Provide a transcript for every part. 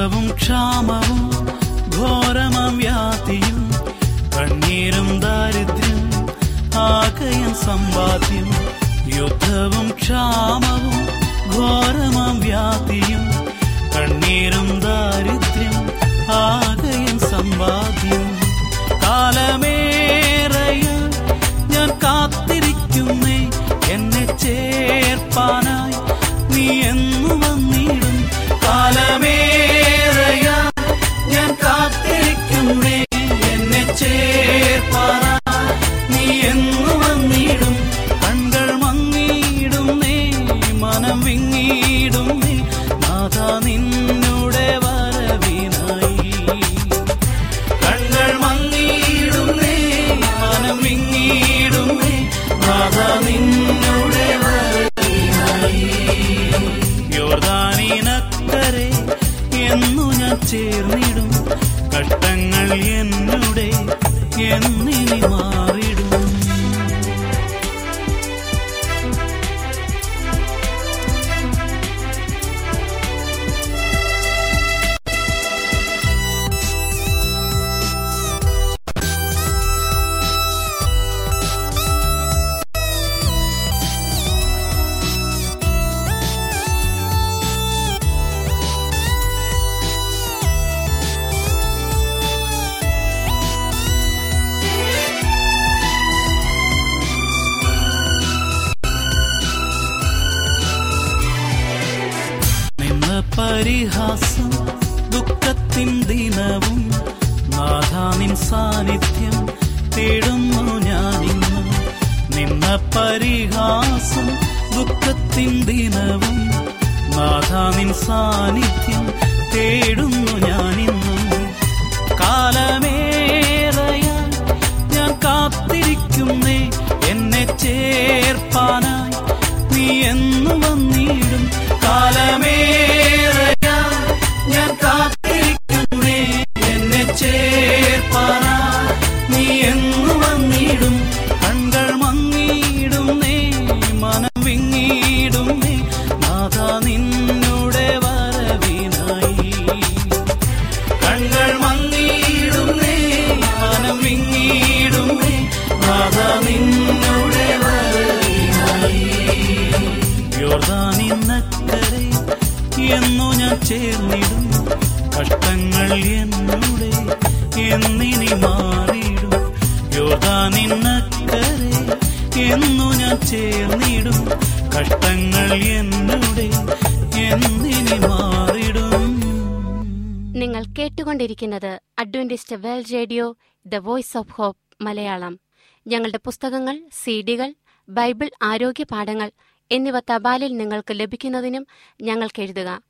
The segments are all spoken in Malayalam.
യുദ്ധവും ക്ഷാമവും ഘോരമാം വ്യാധിയും കണ്ണീരും ദാരിദ്ര്യം ആകയം സമ്പാദ്യം യുദ്ധവും ക്ഷാമവും ഘോരമാം വ്യാധിയും കണ്ണീരും ദാരിദ്ര്യം ആകയം സമ്പാദ്യം. കാലമേറയിൽ ഞാൻ കാത്തിരിക്കുന്നേ എന്നെ ചേർപ്പാനായി നീ എന്നു വന്നിടും കാലമേറയ. ഞാൻ കാത്തിരിക്കുന്നേ എന്നെ ചേർപ്പാനായി നീ എന്നു വന്നിടും കൺകൾ മങ്ങിയിടുന്നേ മനം വിങ്ങിയിടുന്നേ. നാഥ നിന്നുടെ വരവിനായി. കണ്ണുകൾ മങ്ങിയിടുന്നേ മനം വിങ്ങിയിടുന്നേ നാഥ നിന്നുടെ വരവിനായി. ഞാൻ ചേർന്നിടും. കഷ്ടങ്ങൾ എന്നുടെ എന്നിനി മാറിടും നാഥാനിൻ സാന്നിധ്യം തേടുന്നു ഞാനിന്നും. നിന്ന പരിഹാസം ദുഃഖത്തിൻ ദിനവും നാഥാനിൻ സാന്നിധ്യം തേടുന്നു ഞാനിന്നും. കാലമേറയ ഞാൻ കാത്തിരിക്കുന്നേ എന്നെ ചേർപ്പാനായി നീ എന്നു വന്നിടും. കാലമേറയ ഞാൻ കാത്തിരിക്കുന്നേ കഷ്ടങ്ങൾ എന്നുടെ എന്നിനി മാറിയിടും. യോദാനിന്നക്കരെ എന്നു ഞാൻ ചേർന്നിടും. കഷ്ടങ്ങൾ എന്നോടെ എന്നിനി മാറിയിടും. നിങ്ങൾ കേട്ടുകൊണ്ടിരിക്കുന്നത് Adventist World Radio the Voice of Hope Malayalam. ഞങ്ങളുടെ പുസ്തകങ്ങൾ സീഡികൾ ബൈബിൾ ആരോഗ്യ പാഠങ്ങൾ എന്നിവ തപാലിൽ നിങ്ങൾക്ക് ലഭിക്കുന്നതിനും ഞങ്ങൾക്ക് എഴുതുക.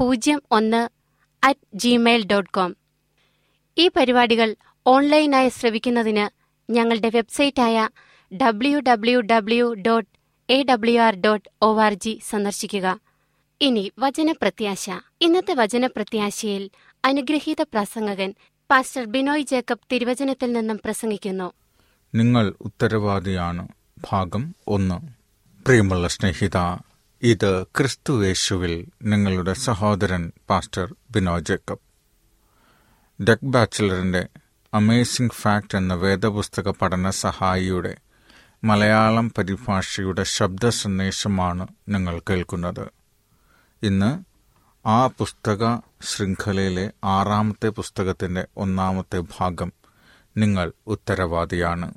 പൂജ്യം ഒന്ന് അറ്റ് ജിമെയിൽ ഡോട്ട് കോം ഈ പരിപാടികൾ ഓൺലൈനായി ശ്രവിക്കുന്നതിന് ഞങ്ങളുടെ വെബ്സൈറ്റായ W W W dot A W R dot O R G സന്ദർശിക്കുക. ഇനി വചനപ്രത്യാശ. ഇന്നത്തെ വചനപ്രത്യാശയിൽ അനുഗ്രഹീത പ്രസംഗകൻ പാസ്റ്റർ ബിനോയ് ജേക്കബ് തിരുവചനത്തിൽ നിന്നും പ്രസംഗിക്കുന്നു. നിങ്ങൾ ഉത്തരവാദിയാണ്. ഭാഗം ഒന്ന്. പ്രിയമുള്ള സ്നേഹിത ഇത് ക്രിസ്തു യേശുവിൽ നിങ്ങളുടെ സഹോദരൻ പാസ്റ്റർ ബിനോ ജേക്കബ്. ഡെക് ബാച്ചിലറിന്റെ അമേസിംഗ് ഫാക്ട് എന്ന വേദപുസ്തക പഠന സഹായിയുടെ മലയാളം പരിഭാഷയുടെ ശബ്ദ സന്ദേശമാണ് നിങ്ങൾ കേൾക്കുന്നത്. ഇന്ന് ആ പുസ്തക ശൃംഖലയിലെ ആറാമത്തെ പുസ്തകത്തിന്റെ ഒന്നാമത്തെ ഭാഗം നിങ്ങൾ ഉത്തരവാദിയാണ്.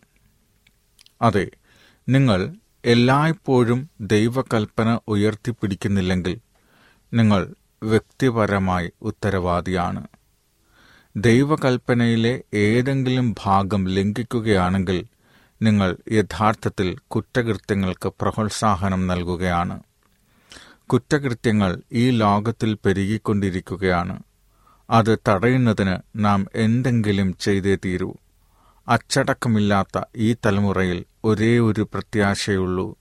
അതെ നിങ്ങൾ എല്ലായ്പ്പോഴും ദൈവകൽപ്പന ഉയർത്തിപ്പിടിക്കുന്നില്ലെങ്കിൽ നിങ്ങൾ വ്യക്തിപരമായി ഉത്തരവാദിയാണ്. ദൈവകൽപ്പനയിലെ ഏതെങ്കിലും ഭാഗം ലംഘിക്കുകയാണെങ്കിൽ നിങ്ങൾ യഥാർത്ഥത്തിൽ കുറ്റകൃത്യങ്ങൾക്ക് പ്രോത്സാഹനം നൽകുകയാണ്. കുറ്റകൃത്യങ്ങൾ ഈ ലോകത്തിൽ പെരുകിക്കൊണ്ടിരിക്കുകയാണ്. അത് തടയുന്നതിന് നാം എന്തെങ്കിലും ചെയ്തേ തീരൂ. അച്ചടക്കമില്ലാത്ത ഈ തലമുറയിൽ ഒരേ ഒരു പ്രത്യാശയുള്ളൂ.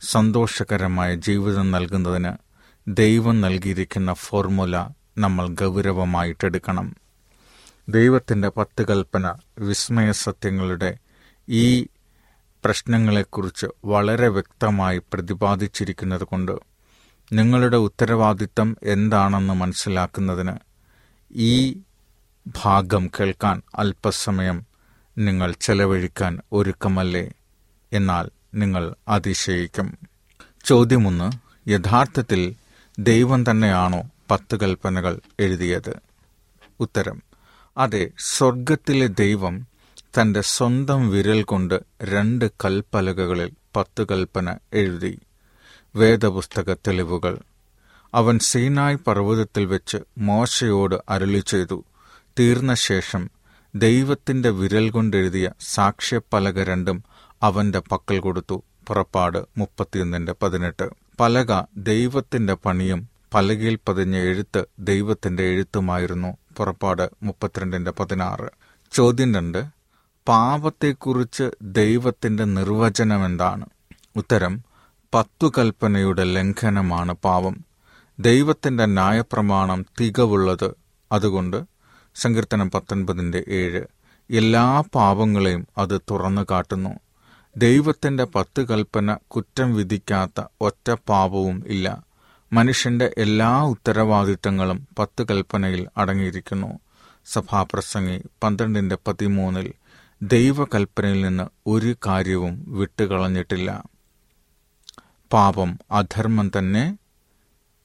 സന്തോഷകരമായ ജീവിതം നൽകുന്നതിന് ദൈവം നൽകിയിരിക്കുന്ന ഫോർമുല നമ്മൾ ഗൗരവമായിട്ടെടുക്കണം. ദൈവത്തിന്റെ പത്ത് കൽപ്പന വിസ്മയ സത്യങ്ങളുടെ ഈ പ്രശ്നങ്ങളെക്കുറിച്ച് വളരെ വ്യക്തമായി പ്രതിപാദിച്ചിരിക്കുന്നത് കൊണ്ട് നിങ്ങളുടെ ഉത്തരവാദിത്തം എന്താണെന്ന് മനസ്സിലാക്കുന്നതിന് ഈ ഭാഗം കേൾക്കാൻ അല്പസമയം നിങ്ങൾ ചെലവഴിക്കാൻ ഒരുക്കമല്ലേ? എന്നാൽ നിങ്ങൾ അതിശയിക്കും. ചോദ്യമൊന്ന് യഥാർത്ഥത്തിൽ ദൈവം തന്നെയാണോ പത്ത് കൽപ്പനകൾ എഴുതിയത്? ഉത്തരം അതെ സ്വർഗത്തിലെ ദൈവം തന്റെ സ്വന്തം വിരൽ കൊണ്ട് രണ്ട് കൽപ്പലകകളിൽ പത്ത് കൽപ്പന എഴുതി. വേദപുസ്തക തെളിവുകൾ. അവൻ സീനായ് പർവതത്തിൽ വെച്ച് മോശയോട് അരുളി ചെയ്തു തീർന്ന ശേഷം ദൈവത്തിന്റെ വിരൽ കൊണ്ടെഴുതിയ സാക്ഷ്യപ്പലക രണ്ടും അവന്റെ പക്കൽ കൊടുത്തു. പുറപ്പാട് മുപ്പത്തിയൊന്നിന്റെ പതിനെട്ട്. പലക ദൈവത്തിന്റെ പണിയും പലകയിൽ പതിഞ്ഞ എഴുത്ത് ദൈവത്തിന്റെ എഴുത്തുമായിരുന്നു. പുറപ്പാട് മുപ്പത്തിരണ്ടിന്റെ പതിനാറ്. ചോദ്യം രണ്ട്. പാപത്തെക്കുറിച്ച് ദൈവത്തിന്റെ നിർവചനം എന്താണ് ഉത്തരം പത്തു കൽപ്പനയുടെ ലംഘനമാണ് പാപം. ദൈവത്തിന്റെ ന്യായപ്രമാണം തികവുള്ളത് അതുകൊണ്ട് സങ്കീർത്തനം പത്തൊൻപതിന്റെ ഏഴ്. എല്ലാ പാപങ്ങളെയും അത് തുറന്നു കാട്ടുന്നു. ദൈവത്തിന്റെ പത്ത് കൽപ്പന കുറ്റം വിധിക്കാത്ത ഒറ്റ പാപവും ഇല്ല. മനുഷ്യന്റെ എല്ലാ ഉത്തരവാദിത്തങ്ങളും പത്ത് കൽപ്പനയിൽ അടങ്ങിയിരിക്കുന്നു. സഭാപ്രസംഗി പന്ത്രണ്ടിന്റെ പതിമൂന്നിൽ ദൈവകൽപ്പനയിൽ നിന്ന് ഒരു കാര്യവും വിട്ടുകളഞ്ഞിട്ടില്ല. പാപം അധർമ്മം തന്നെ.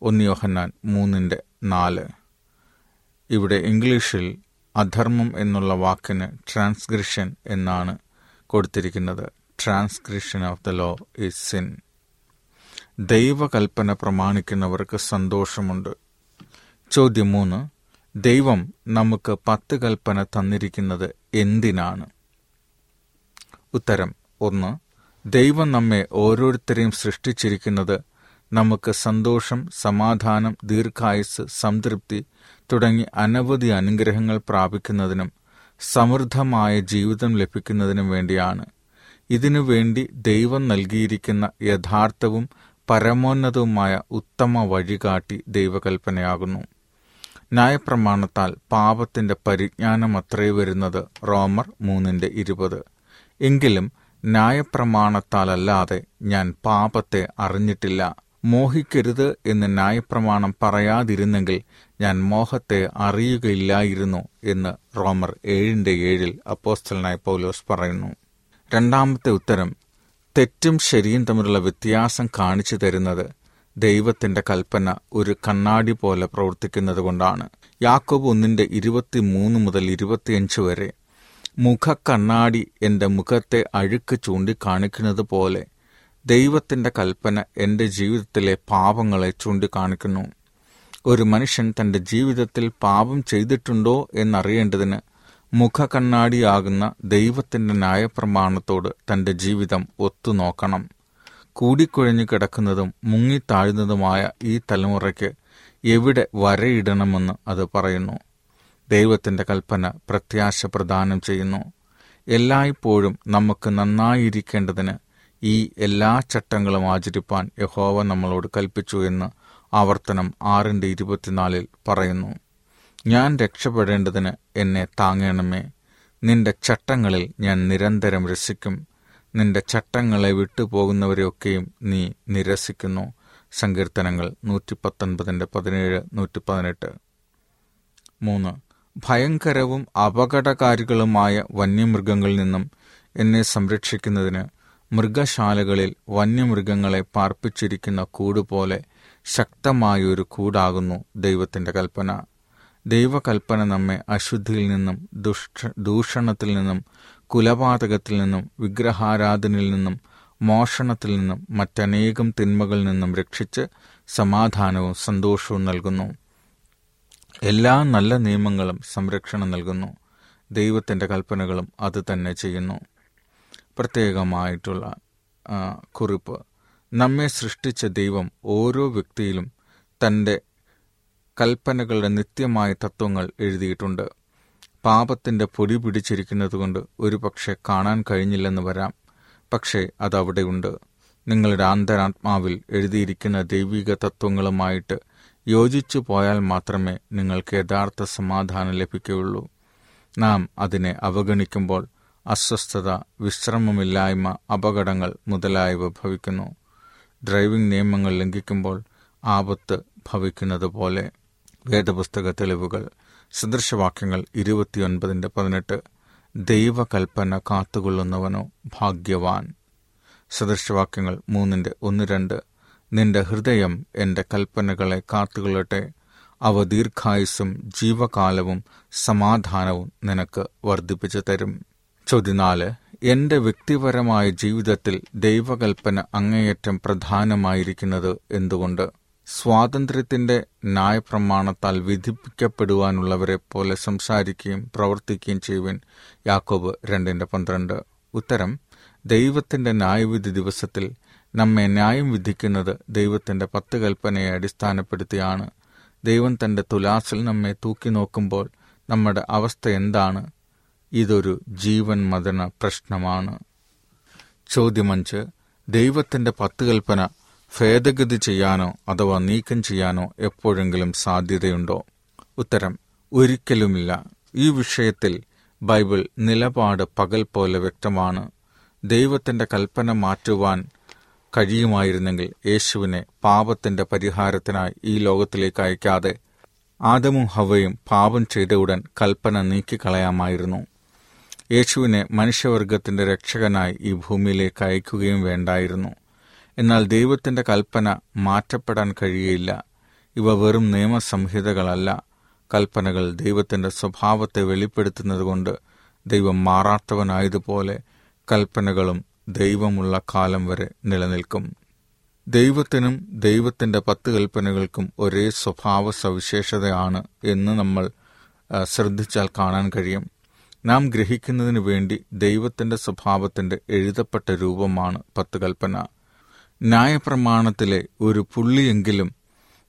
ഒന്നിയോഹന്നാൻ മൂന്നിന്റെ നാല്. ഇവിടെ ഇംഗ്ലീഷിൽ അധർമ്മം എന്നുള്ള വാക്കിന് ട്രാൻസ്ഗ്രഷൻ എന്നാണ് കൊടുത്തിരിക്കുന്നത്. Transgression of the law is sin ദൈവകൽപ്പന പ്രമാണിക്കുന്നവർക്ക് സന്തോഷമുണ്ട്. ചോദ്യം മൂന്ന് ദൈവം നമുക്ക് പത്ത് കൽപ്പന തന്നിരിക്കുന്നത് എന്തിനാണ്? ഉത്തരം ഒന്ന് ദൈവം നമ്മെ ഓരോരുത്തരെയും സൃഷ്ടിച്ചിരിക്കുന്നത് നമുക്ക് സന്തോഷം സമാധാനം ദീർഘായുസ് സംതൃപ്തി തുടങ്ങി അനവധി അനുഗ്രഹങ്ങൾ പ്രാപിക്കുന്നതിനും സമൃദ്ധമായ ജീവിതം ലഭിക്കുന്നതിനും വേണ്ടിയാണ്. ഇതിനുവേണ്ടി ദൈവം നൽകിയിരിക്കുന്ന യഥാർത്ഥവും പരമോന്നതവുമായ ഉത്തമ വഴികാട്ടി ദൈവകൽപ്പനയാകുന്നു. ന്യായപ്രമാണത്താൽ പാപത്തിന്റെ പരിജ്ഞാനം അത്രേ വരുന്നത് റോമർ മൂന്നിന്റെ ഇരുപത്. എങ്കിലും ന്യായപ്രമാണത്താലല്ലാതെ ഞാൻ പാപത്തെ അറിഞ്ഞിട്ടില്ല. മോഹിക്കരുത് എന്ന് ന്യായപ്രമാണം പറയാതിരുന്നെങ്കിൽ ഞാൻ മോഹത്തെ അറിയുകയില്ലായിരുന്നു എന്ന് റോമർ ഏഴിന്റെ ഏഴിൽ അപ്പോസ്റ്റലനായ പൗലോസ് പറയുന്നു. രണ്ടാമത്തെ ഉത്തരം തെറ്റും ശരിയും തമ്മിലുള്ള വ്യത്യാസം കാണിച്ചു തരുന്നത് ദൈവത്തിന്റെ കൽപ്പന ഒരു കണ്ണാടി പോലെ പ്രവർത്തിക്കുന്നത് കൊണ്ടാണ്. യാക്കോബ് ഒന്നിന്റെ ഇരുപത്തിമൂന്ന് മുതൽ ഇരുപത്തിയഞ്ച് വരെ മുഖക്കണ്ണാടി എന്റെ മുഖത്തെ അഴുക്ക് ചൂണ്ടിക്കാണിക്കുന്നത് പോലെ ദൈവത്തിന്റെ കൽപ്പന എന്റെ ജീവിതത്തിലെ പാപങ്ങളെ ചൂണ്ടിക്കാണിക്കുന്നു. ഒരു മനുഷ്യൻ തന്റെ ജീവിതത്തിൽ പാപം ചെയ്തിട്ടുണ്ടോ എന്നറിയേണ്ടതിന് മുഖകണ്ണാടിയാകുന്ന ദൈവത്തിന്റെ ന്യായപ്രമാണത്തോട് തന്റെ ജീവിതം ഒത്തുനോക്കണം. കൂടിക്കുഴഞ്ഞു കിടക്കുന്നതും മുങ്ങിത്താഴുന്നതുമായ ഈ തലമുറയ്ക്ക് എവിടെ വരയിടണമെന്ന് അത് പറയുന്നു. ദൈവത്തിന്റെ കൽപ്പന പ്രത്യാശ പ്രദാനം ചെയ്യുന്നു. എല്ലായ്പ്പോഴും നമുക്ക് നന്നായിരിക്കേണ്ടതിന് ഈ എല്ലാ ചട്ടങ്ങളും ആചരിപ്പാൻ യഹോവ നമ്മളോട് കൽപ്പിച്ചു എന്ന് ആവർത്തനം ആറിന്റെ ഇരുപത്തിനാലിൽ പറയുന്നു. ഞാൻ രക്ഷപ്പെടേണ്ടതിന് എന്നെ താങ്ങണമേ. നിന്റെ ചട്ടങ്ങളിൽ ഞാൻ നിരന്തരം രസിക്കും. നിന്റെ ചട്ടങ്ങളെ വിട്ടുപോകുന്നവരെയൊക്കെയും നീ നിരസിക്കുന്നു. സങ്കീർത്തനങ്ങൾ നൂറ്റി പത്തൊൻപതിന്റെ പതിനേഴ് നൂറ്റി പതിനെട്ട് മൂന്ന്. ഭയങ്കരവും അപകടകാരികളുമായ വന്യമൃഗങ്ങളിൽ നിന്നും എന്നെ സംരക്ഷിക്കുന്നതിന് മൃഗശാലകളിൽ വന്യമൃഗങ്ങളെ പാർപ്പിച്ചിരിക്കുന്ന കൂടുപോലെ ശക്തമായൊരു കൂടാകുന്നു ദൈവത്തിന്റെ കൽപ്പന. ദൈവകൽപ്പന നമ്മെ അശുദ്ധിയിൽ നിന്നും ദുഷ്ട ദൂഷണത്തിൽ നിന്നും കുലപാതകത്തിൽ നിന്നും വിഗ്രഹാരാധനയിൽ നിന്നും മോഷണത്തിൽ നിന്നും മറ്റനേകം തിന്മകളിൽ നിന്നും രക്ഷിച്ച് സമാധാനവും സന്തോഷവും നൽകുന്നു. എല്ലാ നല്ല നിയമങ്ങളും സംരക്ഷണം നൽകുന്നു. ദൈവത്തിന്റെ കൽപ്പനകളും അത് തന്നെ ചെയ്യുന്നു. പ്രത്യേകമായിട്ടുള്ള കുറിപ്പ്. നമ്മെ സൃഷ്ടിച്ച ദൈവം ഓരോ വ്യക്തിയിലും തന്റെ കൽപ്പനകളുടെ നിത്യമായ തത്വങ്ങൾ എഴുതിയിട്ടുണ്ട്. പാപത്തിന്റെ പൊടി പിടിച്ചിരിക്കുന്നതുകൊണ്ട് ഒരു പക്ഷെ കാണാൻ കഴിഞ്ഞില്ലെന്ന് വരാം. പക്ഷേ അതവിടെയുണ്ട് നിങ്ങളുടെ അന്തരാത്മാവിൽ എഴുതിയിരിക്കുന്ന ദൈവിക തത്വങ്ങളുമായിട്ട് യോജിച്ചു പോയാൽ മാത്രമേ നിങ്ങൾക്ക് യഥാർത്ഥ സമാധാനം ലഭിക്കുകയുള്ളൂ. നാം അതിനെ അവഗണിക്കുമ്പോൾ അസ്വസ്ഥത വിശ്രമമില്ലായ്മ അപകടങ്ങൾ മുതലായവ ഭവിക്കുന്നു. ഡ്രൈവിംഗ് നിയമങ്ങൾ ലംഘിക്കുമ്പോൾ ആപത്ത് ഭവിക്കുന്നത് പോലെ വേദപുസ്തക തെളിവുകൾ. സദൃശവാക്യങ്ങൾ ഇരുപത്തിയൊൻപതിന്റെ പതിനെട്ട്. ദൈവകൽപ്പന കാത്തുകൊള്ളുന്നവനോ ഭാഗ്യവാൻ. സദൃശവാക്യങ്ങൾ മൂന്നിന്റെ ഒന്ന് രണ്ട് നിന്റെ ഹൃദയം എന്റെ കൽപ്പനകളെ കാത്തുകൊള്ളട്ടെ. അവ ദീർഘായുസ്സും ജീവകാലവും സമാധാനവും നിനക്ക് വർദ്ധിപ്പിച്ചു തരും. ചോദ്യനാല്. എന്റെ വ്യക്തിപരമായ ജീവിതത്തിൽ ദൈവകൽപ്പന അങ്ങേയറ്റം പ്രധാനമായിരിക്കുന്നത് എന്തുകൊണ്ട്? സ്വാതന്ത്ര്യത്തിന്റെ ന്യായപ്രമാണത്താൽ വിധിപ്പിക്കപ്പെടുവാനുള്ളവരെ പോലെ സംസാരിക്കുകയും പ്രവർത്തിക്കുകയും ചെയ്യുവിൻ യാക്കോബ് രണ്ടിന്റെ പന്ത്രണ്ട്. ഉത്തരം ദൈവത്തിന്റെ ന്യായവിധി ദിവസത്തിൽ നമ്മെ ന്യായം വിധിക്കുന്നത് ദൈവത്തിന്റെ പത്ത് കൽപ്പനയെ അടിസ്ഥാനപ്പെടുത്തിയാണ്. ദൈവം തന്റെ തുലാസിൽ നമ്മെ തൂക്കി നോക്കുമ്പോൾ നമ്മുടെ അവസ്ഥ എന്താണ്? ഇതൊരു ജീവൻ മതന പ്രശ്നമാണ്. ചോദ്യമഞ്ച് ദൈവത്തിന്റെ പത്ത് കൽപ്പന ഭേദഗതി ചെയ്യാനോ അഥവാ നീക്കം ചെയ്യാനോ എപ്പോഴെങ്കിലും സാധ്യതയുണ്ടോ? ഉത്തരം ഒരിക്കലുമില്ല. ഈ വിഷയത്തിൽ ബൈബിൾ നിലപാട് പകൽ പോലെ വ്യക്തമാണ്. ദൈവത്തിന്റെ കൽപ്പന മാറ്റുവാൻ കഴിയുമായിരുന്നെങ്കിൽ യേശുവിനെ പാപത്തിന്റെ പരിഹാരത്തിനായി ഈ ലോകത്തിലേക്ക് അയക്കാതെ ആദമും ഹവയും പാപം ചെയ്ത ഉടൻ കൽപ്പന നീക്കിക്കളയാമായിരുന്നു. യേശുവിനെ മനുഷ്യവർഗത്തിന്റെ രക്ഷകനായി ഈ ഭൂമിയിലേക്ക് അയക്കുകയും വേണ്ടായിരുന്നു. എന്നാൽ ദൈവത്തിന്റെ കൽപ്പന മാറ്റപ്പെടാൻ കഴിയയില്ല. ഇവ വെറും നിയമസംഹിതകളല്ല. കൽപ്പനകൾ ദൈവത്തിന്റെ സ്വഭാവത്തെ വെളിപ്പെടുത്തുന്നതുകൊണ്ട് ദൈവം മാറാത്തവനായതുപോലെ കൽപ്പനകളും ദൈവമുള്ള കാലം വരെ നിലനിൽക്കും. ദൈവത്തിനും ദൈവത്തിന്റെ പത്ത് കൽപ്പനകൾക്കും ഒരേ സ്വഭാവ സവിശേഷതയാണ് എന്ന് നമ്മൾ ശ്രദ്ധിച്ചാൽ കാണാൻ കഴിയും. നാം ഗ്രഹിക്കുന്നതിനു വേണ്ടി ദൈവത്തിന്റെ സ്വഭാവത്തിന്റെ എഴുതപ്പെട്ട രൂപമാണ് പത്ത് കൽപ്പന. ന്യായപ്രമാണത്തിലെ ഒരു പുള്ളിയെങ്കിലും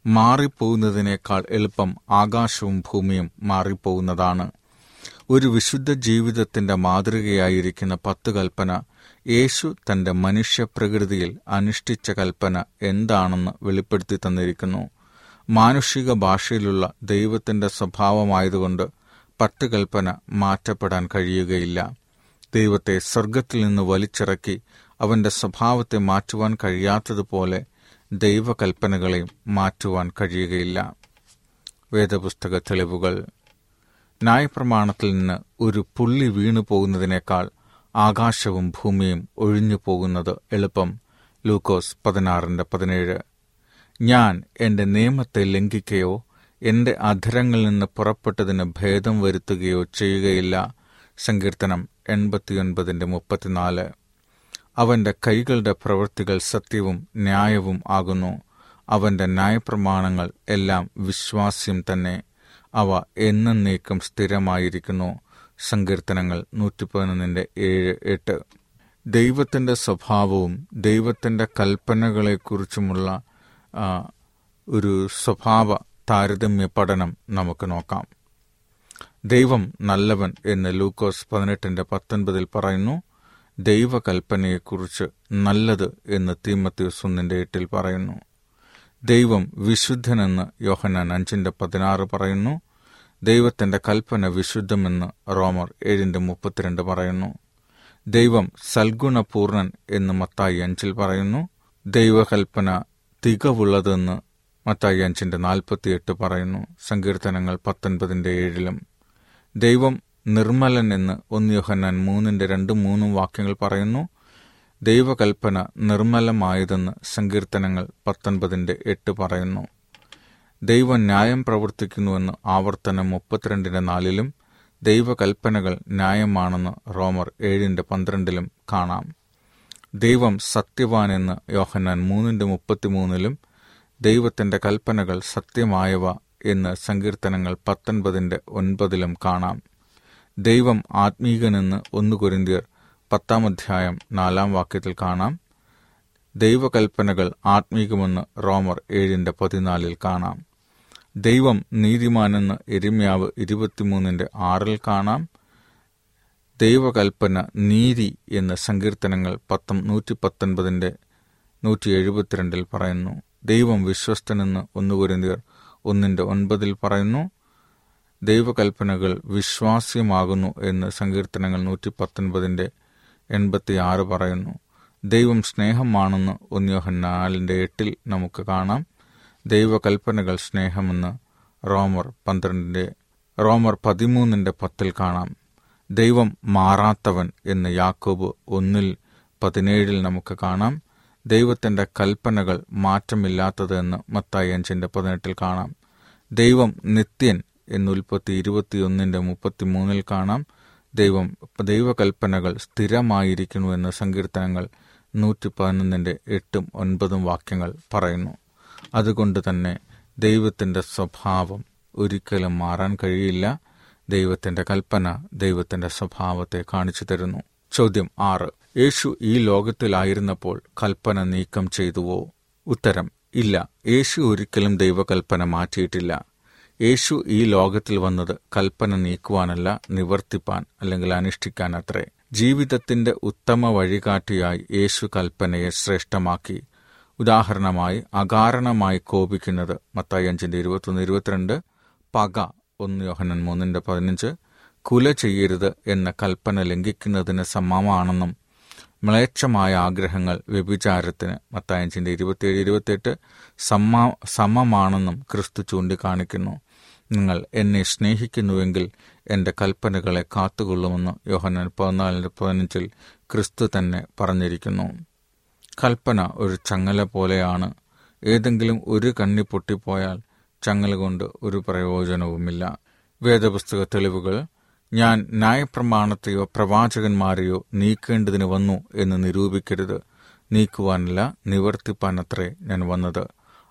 മാറിപ്പോകുന്നതിനേക്കാൾ എളുപ്പം ആകാശവും ഭൂമിയും മാറിപ്പോകുന്നതാണ്. ഒരു വിശുദ്ധ ജീവിതത്തിന്റെ മാതൃകയായിരിക്കുന്ന പത്ത് കൽപ്പന യേശു തന്റെ മനുഷ്യപ്രകൃതിയിൽ അനുഷ്ഠിച്ച കൽപ്പന എന്താണെന്ന് വെളിപ്പെടുത്തി തന്നിരിക്കുന്നു. മാനുഷിക ഭാഷയിലുള്ള ദൈവത്തിന്റെ സ്വഭാവമായതുകൊണ്ട് പത്ത് കൽപ്പന മാറ്റപ്പെടാൻ കഴിയുകയില്ല. ദൈവത്തെ സ്വർഗത്തിൽ നിന്ന് വലിച്ചിറക്കി അവന്റെ സ്വഭാവത്തെ മാറ്റുവാൻ കഴിയാത്തതുപോലെ ദൈവകൽപ്പനകളെ മാറ്റുവാൻ കഴിയുകയില്ല. വേദപുസ്തക തെളിവുകൾ. ന്യായപ്രമാണത്തിൽ നിന്ന് ഒരു പുള്ളി വീണു പോകുന്നതിനേക്കാൾ ആകാശവും ഭൂമിയും ഒഴിഞ്ഞു പോകുന്നത് എളുപ്പം. ലൂക്കോസ് പതിനാറിന്റെ പതിനേഴ്. ഞാൻ എന്റെ നിയമത്തെ ലംഘിക്കുകയോ എന്റെ അധരങ്ങളിൽ നിന്ന് പുറപ്പെട്ടതിന് ഭേദം വരുത്തുകയോ ചെയ്യുകയില്ല. സങ്കീർത്തനം എൺപത്തിയൊൻപതിന്റെ മുപ്പത്തിനാല്. അവന്റെ കൈകളുടെ പ്രവൃത്തികൾ സത്യവും ന്യായവും ആകുന്നു. അവന്റെ ന്യായപ്രമാണങ്ങൾ എല്ലാം വിശ്വാസ്യം തന്നെ. അവ എന്നേക്കും സ്ഥിരമായിരിക്കുന്നു. സങ്കീർത്തനങ്ങൾ നൂറ്റി പതിനൊന്നിന്റെ ഏഴ് എട്ട്. ദൈവത്തിന്റെ സ്വഭാവവും ദൈവത്തിന്റെ കൽപ്പനകളെക്കുറിച്ചുമുള്ള ഒരു സ്വഭാവ താരതമ്യ പഠനം നമുക്ക് നോക്കാം. ദൈവം നല്ലവൻ എന്ന് ലൂക്കോസ് പതിനെട്ടിന്റെ പത്തൊൻപതിൽ പറയുന്നു. ദൈവകൽപ്പനയെക്കുറിച്ച് നല്ലത് എന്ന് തീമത്യൂസ് ഒന്നിന്റെ എട്ടിൽ പറയുന്നു. ദൈവം വിശുദ്ധനെന്ന് യോഹനാൻ അഞ്ചിന്റെ പതിനാറ് പറയുന്നു. ദൈവത്തിന്റെ കൽപ്പന വിശുദ്ധമെന്ന് റോമർ ഏഴിന്റെ മുപ്പത്തിരണ്ട് പറയുന്നു. ദൈവം സൽഗുണപൂർണൻ എന്ന് മത്തായി അഞ്ചിൽ പറയുന്നു. ദൈവകൽപ്പന തികവുള്ളതെന്ന് മത്തായി അഞ്ചിന്റെ നാൽപ്പത്തിയെട്ട് പറയുന്നു. സങ്കീർത്തനങ്ങൾ പത്തൊൻപതിന്റെ ഏഴിലും. ദൈവം നിർമ്മലൻ എന്ന് ഒന്ന് യോഹന്നാൻ മൂന്നിന്റെ രണ്ടും മൂന്നും വാക്യങ്ങൾ പറയുന്നു ദൈവകൽപ്പന നിർമ്മലമായതെന്ന് സങ്കീർത്തനങ്ങൾ പത്തൊൻപതിന്റെ എട്ട് പറയുന്നു. ദൈവം ന്യായം പ്രവർത്തിക്കുന്നുവെന്ന് ആവർത്തനം മുപ്പത്തിരണ്ടിന്റെ നാലിലും ദൈവകൽപ്പനകൾ ന്യായമാണെന്ന് റോമർ ഏഴിന്റെ പന്ത്രണ്ടിലും കാണാം. ദൈവം സത്യവാൻ എന്ന് യോഹന്നാൻ മൂന്നിന്റെ മുപ്പത്തിമൂന്നിലും ദൈവത്തിന്റെ കൽപ്പനകൾ സത്യമായവ എന്ന് സങ്കീർത്തനങ്ങൾ പത്തൊൻപതിന്റെ ഒൻപതിലും കാണാം. ദൈവം ആത്മീകനെന്ന് ഒന്ന് കുരിന്തിയർ പത്താം അധ്യായം നാലാം വാക്യത്തിൽ കാണാം. ദൈവകൽപ്പനകൾ ആത്മീകമെന്ന് റോമർ ഏഴിന്റെ പതിനാലിൽ കാണാം. ദൈവം നീതിമാനെന്ന് എരിമ്യാവ് ഇരുപത്തിമൂന്നിന്റെ ആറിൽ കാണാം. ദൈവകൽപ്പന നീതി എന്ന് സങ്കീർത്തനങ്ങൾ പത്തും നൂറ്റി പത്തൊൻപതിന്റെ നൂറ്റി എഴുപത്തിരണ്ടിൽ പറയുന്നു. ദൈവം വിശ്വസ്തനെന്ന് ഒന്ന് കുരിന്തിയർ ഒന്നിന്റെ ഒൻപതിൽ പറയുന്നു. ദൈവകൽപ്പനകൾ വിശ്വാസ്യമാകുന്നു എന്ന് സങ്കീർത്തനങ്ങൾ നൂറ്റി പത്തൊൻപതിന്റെ എൺപത്തിയാറ് പറയുന്നു. ദൈവം സ്നേഹമാണെന്ന് ഒന്നിയോഹൻ നാലിന്റെ എട്ടിൽ നമുക്ക് കാണാം. ദൈവകൽപ്പനകൾ സ്നേഹമെന്ന് റോമർ പന്ത്രണ്ടിന്റെ റോമർ പതിമൂന്നിന്റെ പത്തിൽ കാണാം. ദൈവം മാറാത്തവൻ എന്ന് യാക്കോബ് ഒന്നിൽ പതിനേഴിൽ നമുക്ക് കാണാം. ദൈവത്തിന്റെ കൽപ്പനകൾ മാറ്റമില്ലാത്തത് എന്ന് മത്തായി അഞ്ചിന്റെ പതിനെട്ടിൽ കാണാം. ദൈവം നിത്യൻ എന്ന് ഉൽപ്പത്തി ഇരുപത്തിയൊന്നിന്റെ മുപ്പത്തിമൂന്നിൽ കാണാം. ദൈവം ദൈവകൽപ്പനകൾ സ്ഥിരമായിരിക്കുന്നു എന്ന് സങ്കീർത്തനങ്ങൾ നൂറ്റി പതിനൊന്നിന്റെ എട്ടും ഒൻപതും വാക്യങ്ങൾ പറയുന്നു. അതുകൊണ്ട് തന്നെ ദൈവത്തിന്റെ സ്വഭാവം ഒരിക്കലും മാറാൻ കഴിയില്ല. ദൈവത്തിന്റെ കൽപ്പന ദൈവത്തിന്റെ സ്വഭാവത്തെ കാണിച്ചു തരുന്നു. ചോദ്യം ആറ്. യേശു ഈ ലോകത്തിലായിരുന്നപ്പോൾ കൽപ്പന നീക്കം ചെയ്തുവോ? ഉത്തരം ഇല്ല. യേശു ഒരിക്കലും ദൈവകൽപ്പന മാറ്റിയിട്ടില്ല. യേശു ഈ ലോകത്തിൽ വന്നത് കൽപ്പന നീക്കുവാനല്ല നിവർത്തിപ്പാൻ അല്ലെങ്കിൽ അനുഷ്ഠിക്കാൻ അത്രേ ജീവിതത്തിന്റെ ഉത്തമ വഴികാട്ടിയായി യേശു കൽപ്പനയെ ശ്രേഷ്ഠമാക്കി. ഉദാഹരണമായി അകാരണമായി കോപിക്കുന്നത് മത്തായി അഞ്ചിന്റെ ഇരുപത്തൊന്ന് ഇരുപത്തിരണ്ട് പക ഒന്ന് യോഹനൻ മൂന്നിന്റെ പതിനഞ്ച് കുല ചെയ്യരുത് എന്ന കൽപ്പന ലംഘിക്കുന്നതിന് സമമാണെന്നും മ്ലേച്ഛമായ ആഗ്രഹങ്ങൾ വ്യഭിചാരത്തിന് മത്തായഞ്ചിന്റെ ഇരുപത്തിയേഴ് ഇരുപത്തിയെട്ട് സമ സമമാണെന്നും ക്രിസ്തു ചൂണ്ടിക്കാണിക്കുന്നു. നിങ്ങൾ എന്നെ സ്നേഹിക്കുന്നുവെങ്കിൽ എന്റെ കൽപ്പനകളെ കാത്തുകൊള്ളുമെന്ന് യോഹനൻ പതിനാലിന്റെ പതിനഞ്ചിൽ ക്രിസ്തു തന്നെ പറഞ്ഞിരിക്കുന്നു. കൽപ്പന ഒരു ചങ്ങല പോലെയാണ്. ഏതെങ്കിലും ഒരു കണ്ണി പൊട്ടിപ്പോയാൽ ചങ്ങല കൊണ്ട് ഒരു പ്രയോജനവുമില്ല. വേദപുസ്തക തെളിവുകൾ ഞാൻ ന്യായപ്രമാണത്തെയോ പ്രവാചകന്മാരെയോ നീക്കേണ്ടതിന് വന്നു എന്ന് നിരൂപിക്കരുത്. നീക്കുവാനല്ല നിവർത്തിപ്പാനത്രേ ഞാൻ വന്നത്.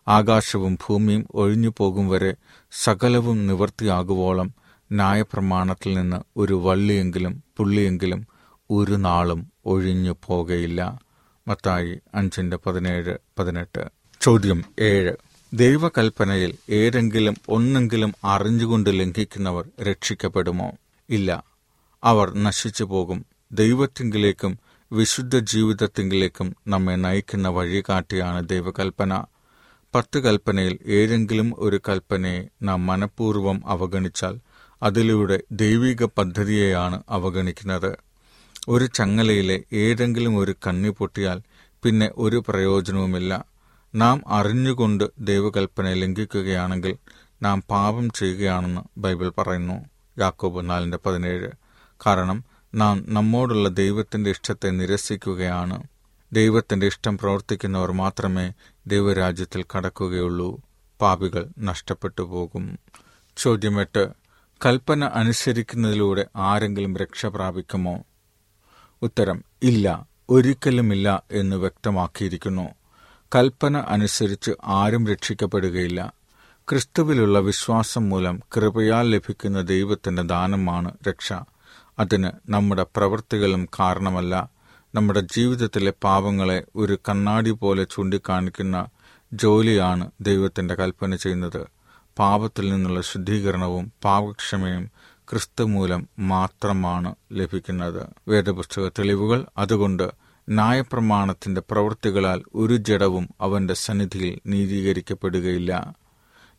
ആകാശവും ഭൂമിയും ഒഴിഞ്ഞു പോകും വരെ സകലവും നിവർത്തിയാകുവോളം ന്യായപ്രമാണത്തിൽ നിന്ന് ഒരു വള്ളിയെങ്കിലും പുള്ളിയെങ്കിലും ഒരു നാളും ഒഴിഞ്ഞു പോകയില്ല. മത്തായി അഞ്ചിന്റെ പതിനേഴ് പതിനെട്ട്. ചോദ്യം ഏഴ്. ദൈവകൽപ്പനയിൽ ഏതെങ്കിലും ഒന്നെങ്കിലും അറിഞ്ഞുകൊണ്ട് ലംഘിക്കുന്നവർ രക്ഷിക്കപ്പെടുമോ? ഇല്ല. അവർ നശിച്ചു പോകും ദൈവത്തിങ്കിലേക്കും വിശുദ്ധ ജീവിതത്തിങ്കിലേക്കും നമ്മെ നയിക്കുന്ന വഴികാട്ടിയാണ് ദൈവകൽപ്പന. പത്ത് കൽപ്പനയിൽ ഏതെങ്കിലും ഒരു കൽപ്പനയെ നാം മനഃപൂർവം അവഗണിച്ചാൽ അതിലൂടെ ദൈവിക പദ്ധതിയെയാണ് അവഗണിക്കുന്നത്. ഒരു ചങ്ങലയിലെ ഏതെങ്കിലും ഒരു കണ്ണി പൊട്ടിയാൽ പിന്നെ ഒരു പ്രയോജനവുമില്ല. നാം അറിഞ്ഞുകൊണ്ട് ദൈവകൽപ്പന ലംഘിക്കുകയാണെങ്കിൽ നാം പാപം ചെയ്യുകയാണെന്ന് ബൈബിൾ പറയുന്നു. യാക്കോബ് നാലിന്റെ പതിനേഴ്. കാരണം നാം നമ്മോടുള്ള ദൈവത്തിന്റെ ഇഷ്ടത്തെ നിരസിക്കുകയാണ്. ദൈവത്തിന്റെ ഇഷ്ടം പ്രവർത്തിക്കുന്നവർ മാത്രമേ ദൈവരാജ്യത്തിൽ കടക്കുകയുള്ളൂ. പാപികൾ നഷ്ടപ്പെട്ടു പോകും. ചോദ്യമെട്ട് കൽപ്പന അനുസരിക്കുന്നതിലൂടെ ആരെങ്കിലും രക്ഷ പ്രാപിക്കുമോ? ഉത്തരം ഇല്ല. ഒരിക്കലുമില്ല എന്ന് വ്യക്തമാക്കിയിരിക്കുന്നു. കൽപ്പന അനുസരിച്ച് ആരും രക്ഷിക്കപ്പെടുകയില്ല. ക്രിസ്തുവിലുള്ള വിശ്വാസം മൂലം കൃപയാൽ ലഭിക്കുന്ന ദൈവത്തിന്റെ ദാനമാണ് രക്ഷ. അതിന് നമ്മുടെ പ്രവൃത്തികളും കാരണമല്ല. നമ്മുടെ ജീവിതത്തിലെ പാപങ്ങളെ ഒരു കണ്ണാടി പോലെ ചൂണ്ടിക്കാണിക്കുന്ന ജോലിയാണ് ദൈവത്തിന്റെ കൽപ്പന ചെയ്യുന്നത്. പാപത്തിൽ നിന്നുള്ള ശുദ്ധീകരണവും പാപക്ഷമയും ക്രിസ്തു മൂലം മാത്രമാണ് ലഭിക്കുന്നത്. വേദപുസ്തക തെളിവുകൾ അതുകൊണ്ട് ന്യായപ്രമാണത്തിന്റെ പ്രവൃത്തികളാൽ ഒരു ജഡവും അവന്റെ സന്നിധിയിൽ നീതീകരിക്കപ്പെടുകയില്ല.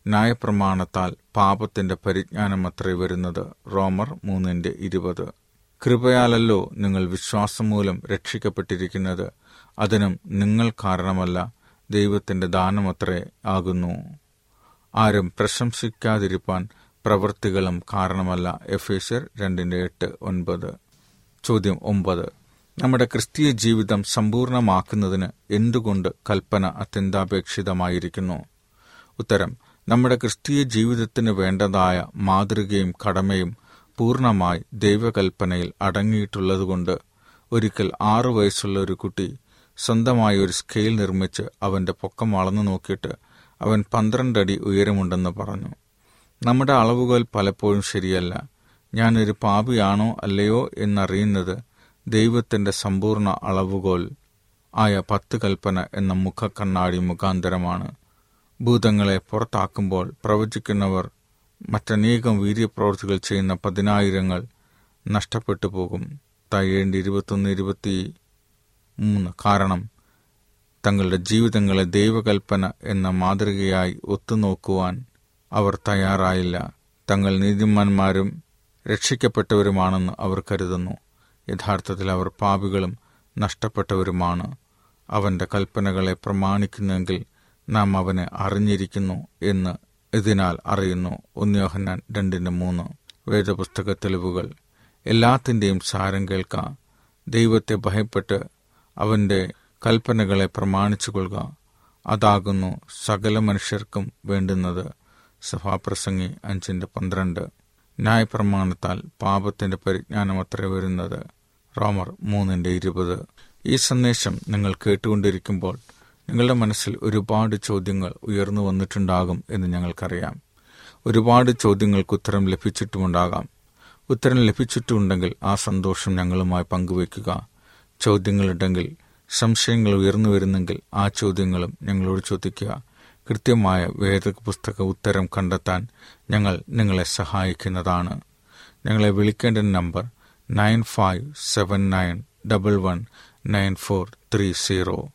ന്യായപ്രമാണത്താൽ പാപത്തിന്റെ പരിജ്ഞാനമത്രേ വരുന്നത്. റോമർ മൂന്നിന്റെ ഇരുപത്. കൃപയാലല്ലോ നിങ്ങൾ വിശ്വാസം മൂലം രക്ഷിക്കപ്പെട്ടിരിക്കുന്നത്. അതിനും നിങ്ങൾ കാരണമല്ല ദൈവത്തിന്റെ ദാനമത്രേ ആകുന്നു. ആരും പ്രശംസിക്കാതിരിപ്പാൻ പ്രവൃത്തികളും കാരണമല്ല. എഫേഷ്യർ രണ്ടിന്റെ എട്ട് ഒൻപത്. ചോദ്യം ഒമ്പത്. നമ്മുടെ ക്രിസ്തീയ ജീവിതം സമ്പൂർണമാക്കുന്നതിന് എന്തുകൊണ്ട് കൽപ്പന അത്യന്താപേക്ഷിതമായിരിക്കുന്നു? ഉത്തരം. നമ്മുടെ ക്രിസ്തീയ ജീവിതത്തിന് വേണ്ടതായ മാതൃകയും കടമയും പൂർണമായി ദൈവകൽപ്പനയിൽ അടങ്ങിയിട്ടുള്ളതുകൊണ്ട് ഒരിക്കൽ ആറു വയസ്സുള്ള ഒരു കുട്ടി സ്വന്തമായി ഒരു സ്കെയിൽ നിർമ്മിച്ച് അവന്റെ പൊക്കം അളന്നു നോക്കിയിട്ട് അവൻ പന്ത്രണ്ടടി ഉയരമുണ്ടെന്ന് പറഞ്ഞു. നമ്മുടെ അളവുകൾ പലപ്പോഴും ശരിയല്ല. ഞാനൊരു പാപിയാണോ അല്ലയോ എന്നറിയുന്നത് ദൈവത്തിന്റെ സമ്പൂർണ അളവുകോൽ ആയ പത്ത് കൽപ്പന എന്ന മുഖക്കണ്ണാടി മുഖാന്തരമാണ്. ഭൂതങ്ങളെ പുറത്താക്കുമ്പോൾ പ്രവചിക്കുന്നവർ മറ്റനേകം വീര്യപ്രവർത്തികൾ ചെയ്യുന്ന പതിനായിരങ്ങൾ നഷ്ടപ്പെട്ടു പോകും. തയ്യേണ്ടി ഇരുപത്തൊന്ന് ഇരുപത്തി മൂന്ന് കാരണം തങ്ങളുടെ ജീവിതങ്ങളെ ദൈവകൽപ്പന എന്ന മാതൃകയായി ഒത്തുനോക്കുവാൻ അവർ തയ്യാറായില്ല. തങ്ങൾ നീതിമാന്മാരും രക്ഷിക്കപ്പെട്ടവരുമാണെന്ന് അവർ കരുതുന്നു. യഥാർത്ഥത്തിൽ അവർ പാപികളും നഷ്ടപ്പെട്ടവരുമാണ്. അവന്റെ കൽപ്പനകളെ പ്രമാണിക്കുന്നെങ്കിൽ നാം അവനെ അറിഞ്ഞിരിക്കുന്നു എന്ന് ഇതിനാൽ അറിയുന്നു. ഒന്നിയോഹന്നാൻ രണ്ടിന്റെ മൂന്ന്. വേദപുസ്തക തെളിവുകൾ. എല്ലാത്തിന്റെയും സാരം കേൾക്കാം. ദൈവത്തെ ഭയപ്പെട്ട് അവന്റെ കൽപ്പനകളെ പ്രമാണിച്ചു കൊള്ളുക അതാകുന്നു സകല മനുഷ്യർക്കും വേണ്ടുന്നത്. സഭാപ്രസംഗി അഞ്ചിന്റെ പന്ത്രണ്ട്. ന്യായപ്രമാണത്താൽ പാപത്തിന്റെ പരിജ്ഞാനം അത്ര വരുന്നത്. റോമർ മൂന്നിന്റെ ഇരുപത്. ഈ സന്ദേശം നിങ്ങൾ കേട്ടുകൊണ്ടിരിക്കുമ്പോൾ നിങ്ങളുടെ മനസ്സിൽ ഒരുപാട് ചോദ്യങ്ങൾ ഉയർന്നു വന്നിട്ടുണ്ടാകും എന്ന് ഞങ്ങൾക്കറിയാം. ഒരുപാട് ചോദ്യങ്ങൾക്ക് ഉത്തരം ലഭിച്ചിട്ടുമുണ്ടാകാം. ഉത്തരം ലഭിച്ചിട്ടുണ്ടെങ്കിൽ ആ സന്തോഷം ഞങ്ങളുമായി പങ്കുവയ്ക്കുക. ചോദ്യങ്ങളുണ്ടെങ്കിൽ സംശയങ്ങൾ ഉയർന്നു വരുന്നെങ്കിൽ ആ ചോദ്യങ്ങളും ഞങ്ങളോട് ചോദിക്കുക. കൃത്യമായ വേദ പുസ്തക ഉത്തരം കണ്ടെത്താൻ ഞങ്ങൾ നിങ്ങളെ സഹായിക്കുന്നതാണ്. ഞങ്ങളെ വിളിക്കേണ്ട number nine five seven nine double one nine four three zero.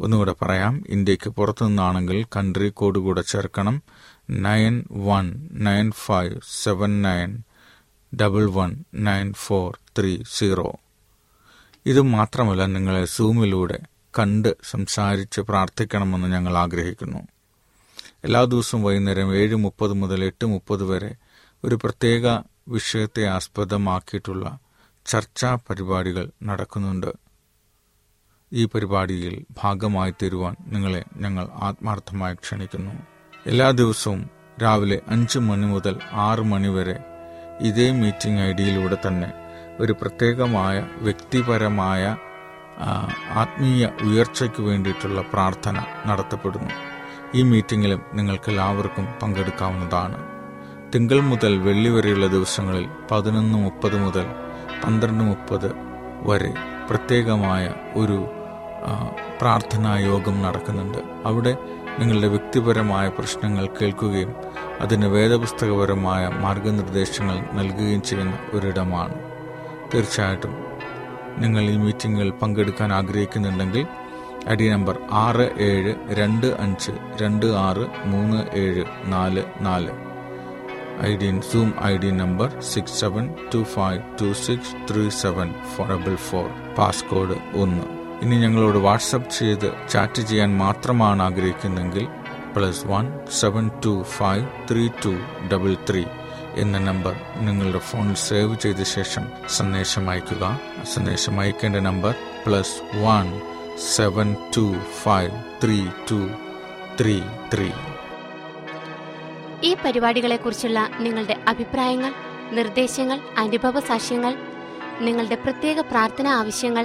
ഒന്നുകൂടെ പറയാം. ഇന്ത്യയ്ക്ക് പുറത്തുനിന്നാണെങ്കിൽ കൺട്രി കോഡ് കൂടെ ചേർക്കണം. Nine one nine five seven nine double one nine four three zero. ഇത് മാത്രമല്ല നിങ്ങളെ സൂമിലൂടെ കണ്ട് സംസാരിച്ച് പ്രാർത്ഥിക്കണമെന്ന് ഞങ്ങൾ ആഗ്രഹിക്കുന്നു. എല്ലാ ദിവസവും വൈകുന്നേരം ഏഴ് മുപ്പത് മുതൽ എട്ട് മുപ്പത് വരെ ഒരു പ്രത്യേക വിഷയത്തെ ആസ്പദമാക്കിയിട്ടുള്ള ചർച്ചാ പരിപാടികൾ നടക്കുന്നുണ്ട്. ഈ പരിപാടിയിൽ ഭാഗമായി തരുവാൻ നിങ്ങളെ ഞങ്ങൾ ആത്മാർത്ഥമായി ക്ഷണിക്കുന്നു. എല്ലാ ദിവസവും രാവിലെ അഞ്ച് മണി മുതൽ ആറ് മണി വരെ ഇതേ മീറ്റിംഗ് ഐ ഡിയിലൂടെ തന്നെ ഒരു പ്രത്യേകമായ വ്യക്തിപരമായ ആത്മീയ ഉയർച്ചയ്ക്ക് വേണ്ടിയിട്ടുള്ള പ്രാർത്ഥന നടത്തപ്പെടുന്നു. ഈ മീറ്റിങ്ങിലും നിങ്ങൾക്ക് എല്ലാവർക്കും പങ്കെടുക്കാവുന്നതാണ്. തിങ്കൾ മുതൽ വെള്ളി വരെയുള്ള ദിവസങ്ങളിൽ പതിനൊന്ന് മുപ്പത് മുതൽ പന്ത്രണ്ട് മുപ്പത് വരെ പ്രത്യേകമായ ഒരു പ്രാർത്ഥനാ യോഗം നടക്കുന്നുണ്ട്. അവിടെ നിങ്ങളുടെ വ്യക്തിപരമായ പ്രശ്നങ്ങൾ കേൾക്കുകയും അതിന് വേദപുസ്തകപരമായ മാർഗനിർദ്ദേശങ്ങൾ നൽകുകയും ചെയ്യുന്ന ഒരിടമാണ്. തീർച്ചയായിട്ടും നിങ്ങൾ ഈ മീറ്റിംഗിൽ പങ്കെടുക്കാൻ ആഗ്രഹിക്കുന്നുണ്ടെങ്കിൽ ഐ നമ്പർ ആറ് ഏഴ് രണ്ട് അഞ്ച് രണ്ട് ആറ് മൂന്ന് ഏഴ് നാല് നാല്. I D zoom I D number six seven two five two six three seven four double four. Passcode ഒന്ന്. ഇനി ഞങ്ങളോട് വാട്സപ്പ് ചെയ്ത് ചാറ്റ് ചെയ്യാൻ മാത്രമാണ് ആഗ്രഹിക്കുന്നെങ്കിൽ plus one seven two five three two double three എന്ന നമ്പർ നിങ്ങളുടെ ഫോണിൽ സേവ് ചെയ്ത ശേഷം സന്ദേശം അയക്കുക. സന്ദേശം അയക്കേണ്ട number plus one seven two five three two three three ഈ പരിപാടികളെക്കുറിച്ചുള്ള നിങ്ങളുടെ അഭിപ്രായങ്ങൾ നിർദ്ദേശങ്ങൾ അനുഭവ സാക്ഷ്യങ്ങൾ നിങ്ങളുടെ പ്രത്യേക പ്രാർത്ഥന ആവശ്യങ്ങൾ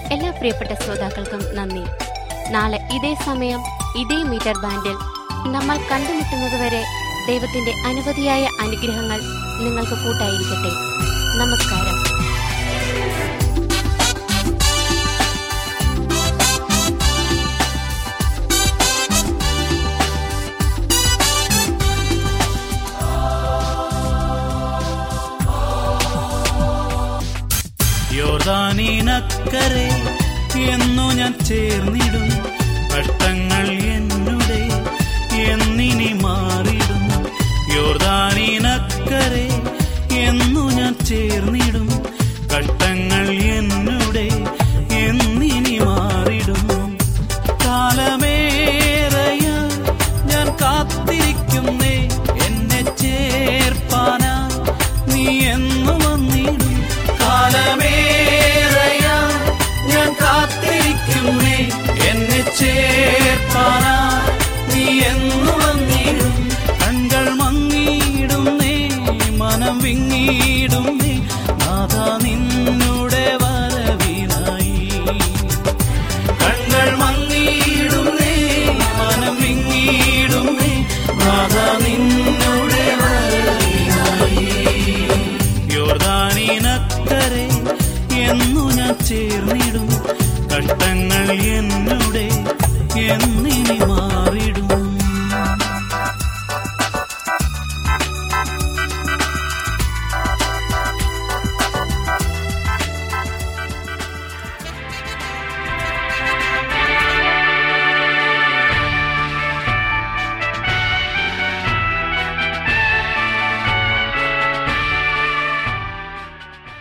എല്ലാ പ്രിയപ്പെട്ട ശ്രോതാക്കൾക്കും നന്ദി. നാളെ ഇതേ സമയം ഇതേ മീറ്റർ ബാൻഡിൽ നമ്മൾ കണ്ടുമുട്ടുന്നത് വരെ ദൈവത്തിന്റെ അനവധിയായ അനുഗ്രഹങ്ങൾ നിങ്ങൾക്ക് കൂട്ടായിരിക്കട്ടെ. നമസ്കാരം. യോർദാനീനക്കരെ എന്നു ഞാൻ ചേർന്നിടും. കഷ്ടങ്ങൾ എന്നുടെ എന്നിനി മാറിടും. യോർദാനീനക്കരെ എന്നു ഞാൻ ചേർന്നിടും. എന്നെ ചേർപ്പാനാ നീ മനം നാഥ